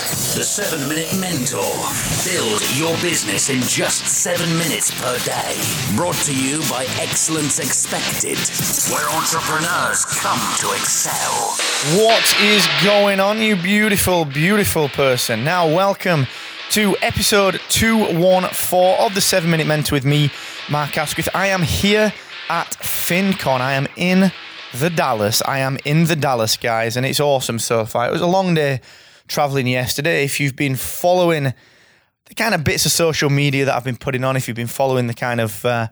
The 7 Minute Mentor. Build your business in just 7 minutes per day. Brought to you by Excellence Expected, where entrepreneurs come to excel. What is going on, you beautiful, beautiful person? Now, welcome to episode 214 of the 7 Minute Mentor with me, Mark Asquith. I am here at FinCon. I am in the Dallas. I am in the Dallas, guys, and it's awesome so far. It was a long day traveling yesterday. If you've been following the kind of bits of social media that I've been putting on, if you've been following the kind of uh,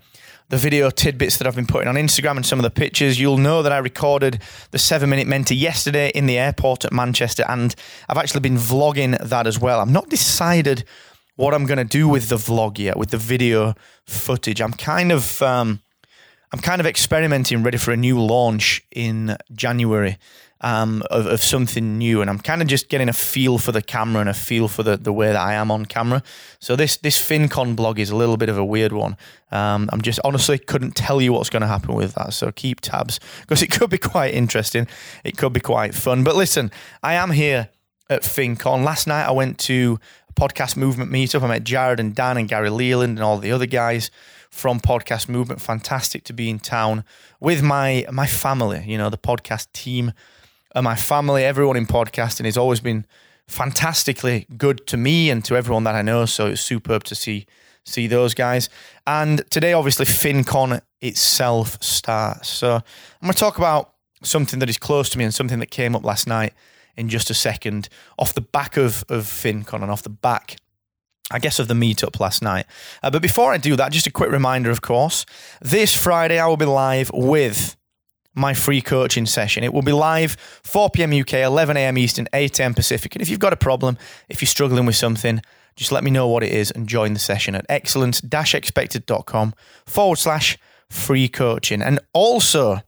the video tidbits that I've been putting on Instagram and some of the pictures, you'll know that I recorded the seven minute mentor yesterday in the airport at Manchester, and I've actually been vlogging that as well. I've not decided what I'm going to do with the vlog yet, with the video footage. I'm kind of um, I'm kind of experimenting, ready for a new launch in January um, of, of something new, and I'm kind of just getting a feel for the camera and a feel for the, the way that I am on camera. So this this FinCon blog is a little bit of a weird one. Um, I'm just honestly couldn't tell you what's going to happen with that. So keep tabs because it could be quite interesting. It could be quite fun. But listen, I am here at FinCon. Last night I went to a podcast movement meetup. I met Jared and Dan and Gary Leland and all the other guys from Podcast Movement. Fantastic to be in town with my my family. You know, the podcast team and my family, everyone in podcasting has always been fantastically good to me and to everyone that I know. So it's superb to see see those guys. And today, obviously, FinCon itself starts. So I'm going to talk about something that is close to me and something that came up last night in just a second off the back of, of FinCon and off the back I guess, of the meetup last night. Uh, but before I do that, just a quick reminder, of course, this Friday I will be live with my free coaching session. It will be live 4 p.m. UK, 11 a.m. Eastern, 8 a.m. Pacific. And if you've got a problem, if you're struggling with something, just let me know what it is and join the session at excellence-expected.com forward slash free coaching. And also,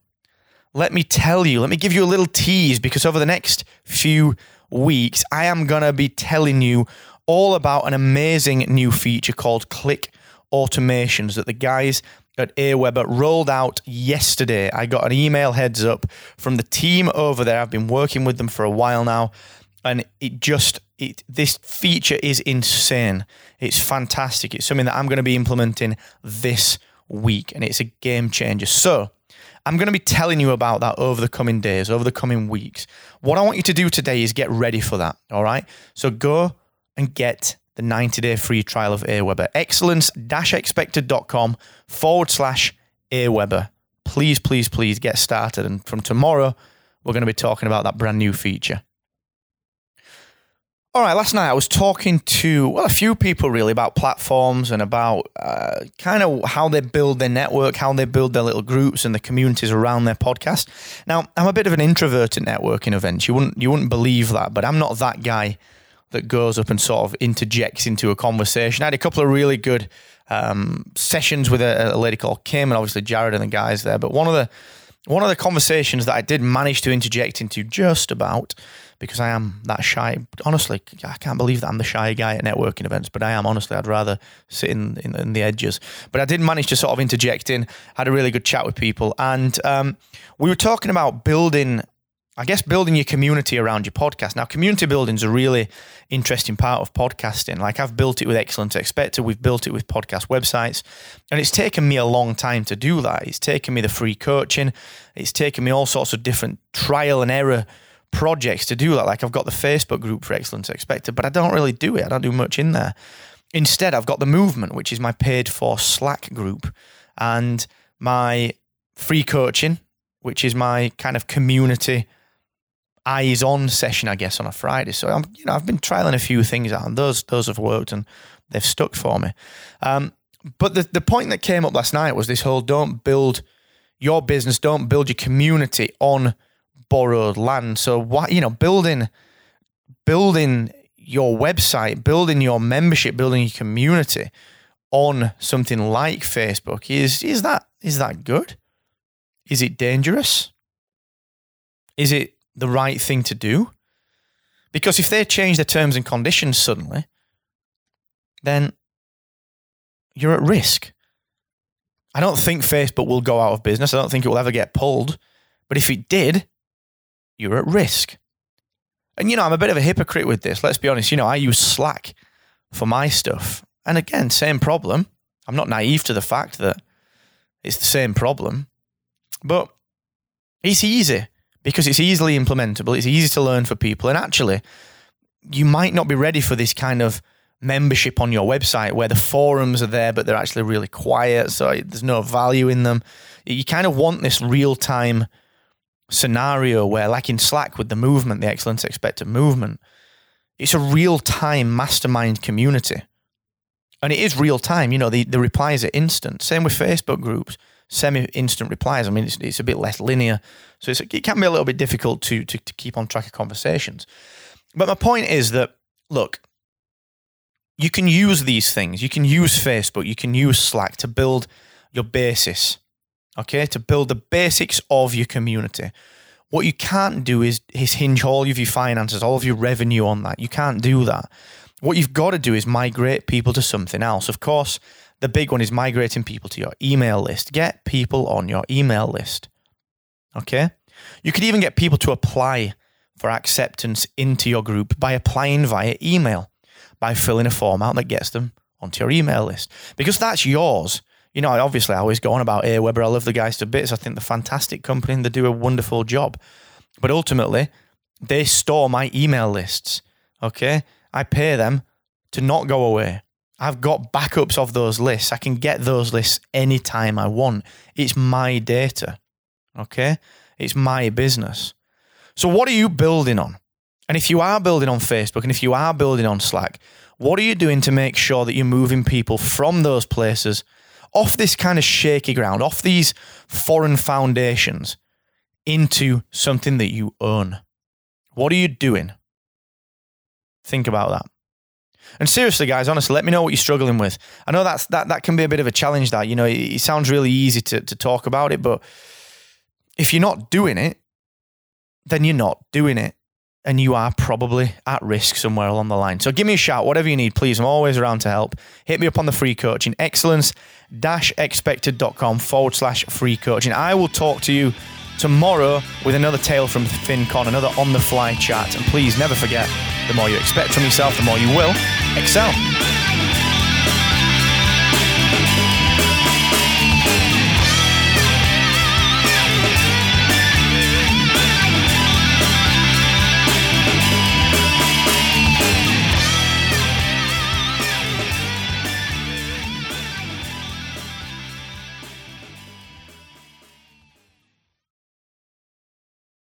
let me tell you, let me give you a little tease because over the next few weeks, I am going to be telling you all about an amazing new feature called Click Automations that the guys at Aweber rolled out yesterday. I got an email heads up from the team over there. I've been working with them for a while now, and it just it, this feature is insane. It's fantastic. It's something that I'm going to be implementing this week, and it's a game changer. So. I'm going to be telling you about that over the coming days, over the coming weeks. What I want you to do today is get ready for that. All right. So go and get the 90 day free trial of Aweber. Excellence expected.com forward slash Aweber. Please, please, please get started. And from tomorrow, we're going to be talking about that brand new feature. All right, last night I was talking to well a few people really about platforms and about uh, kind of how they build their network, how they build their little groups and the communities around their podcast. Now I'm a bit of an introvert at networking events. You wouldn't you wouldn't believe that, but I'm not that guy that goes up and sort of interjects into a conversation. I had a couple of really good um, sessions with a, a, lady called Kim and obviously Jared and the guys there. But one of the one of the conversations that I did manage to interject into just about because I am that shy. Honestly, I can't believe that I'm the shy guy at networking events, but I am honestly. I'd rather sit in, in, in the edges. But I did manage to sort of interject in, had a really good chat with people, and um, we were talking about building I guess building your community around your podcast. Now, community building is a really interesting part of podcasting. Like I've built it with Excellence Expected, we've built it with podcast websites, and it's taken me a long time to do that. It's taken me the free coaching, it's taken me all sorts of different trial and error projects to do that. Like I've got the Facebook group for Excellence Expected, but I don't really do it. I don't do much in there. Instead, I've got the movement, which is my paid for Slack group, and my free coaching, which is my kind of community eyes on session, I guess, on a Friday. So I'm, you know, I've been trialing a few things out, and those those have worked and they've stuck for me. Um, but the the point that came up last night was this whole: don't build your business, don't build your community on borrowed land. So what you know, building building your website, building your membership, building your community on something like Facebook is is that is that good? Is it dangerous? Is it the right thing to do? Because if they change the terms and conditions suddenly, then you're at risk. I don't think Facebook will go out of business. I don't think it will ever get pulled. But if it did, you're at risk. And, you know, I'm a bit of a hypocrite with this. Let's be honest. You know, I use Slack for my stuff. And again, same problem. I'm not naive to the fact that it's the same problem. But it's easy because it's easily implementable. It's easy to learn for people. And actually, you might not be ready for this kind of membership on your website where the forums are there, but they're actually really quiet. So there's no value in them. You kind of want this real time scenario where, like in Slack with the movement, the Excellence Expected movement, it's a real time mastermind community. And it is real time. You know, the, the replies are instant. Same with Facebook groups, semi instant replies. I mean, it's, it's a bit less linear. So it can be a little bit difficult to, to, to keep on track of conversations. But my point is that, look, you can use these things. You can use Facebook, you can use Slack to build your basis, okay? To build the basics of your community. What you can't do is, is hinge all of your finances, all of your revenue on that. You can't do that. What you've got to do is migrate people to something else. Of course, the big one is migrating people to your email list. Get people on your email list. Okay? You could even get people to apply for acceptance into your group by applying via email by filling a form out that gets them onto your email list because that's yours. You know, obviously, I always go on about Aweber. I love the guys to bits. I think they're fantastic company and they do a wonderful job. But ultimately, they store my email lists. Okay. I pay them to not go away. I've got backups of those lists. I can get those lists anytime I want. It's my data. Okay. It's my business. So, what are you building on? And if you are building on Facebook and if you are building on Slack, what are you doing to make sure that you're moving people from those places off this kind of shaky ground, off these foreign foundations into something that you own? What are you doing? Think about that. And seriously, guys, honestly, let me know what you're struggling with. I know that's that that can be a bit of a challenge. That you know, it, it sounds really easy to to talk about it, but if you're not doing it, then you're not doing it and you are probably at risk somewhere along the line. So give me a shout, whatever you need, please. I'm always around to help. Hit me up on the free coaching, excellence dash expected.com forward slash free coaching. I will talk to you tomorrow with another tale from FinCon, another on the fly chat. And please never forget the more you expect from yourself, the more you will excel.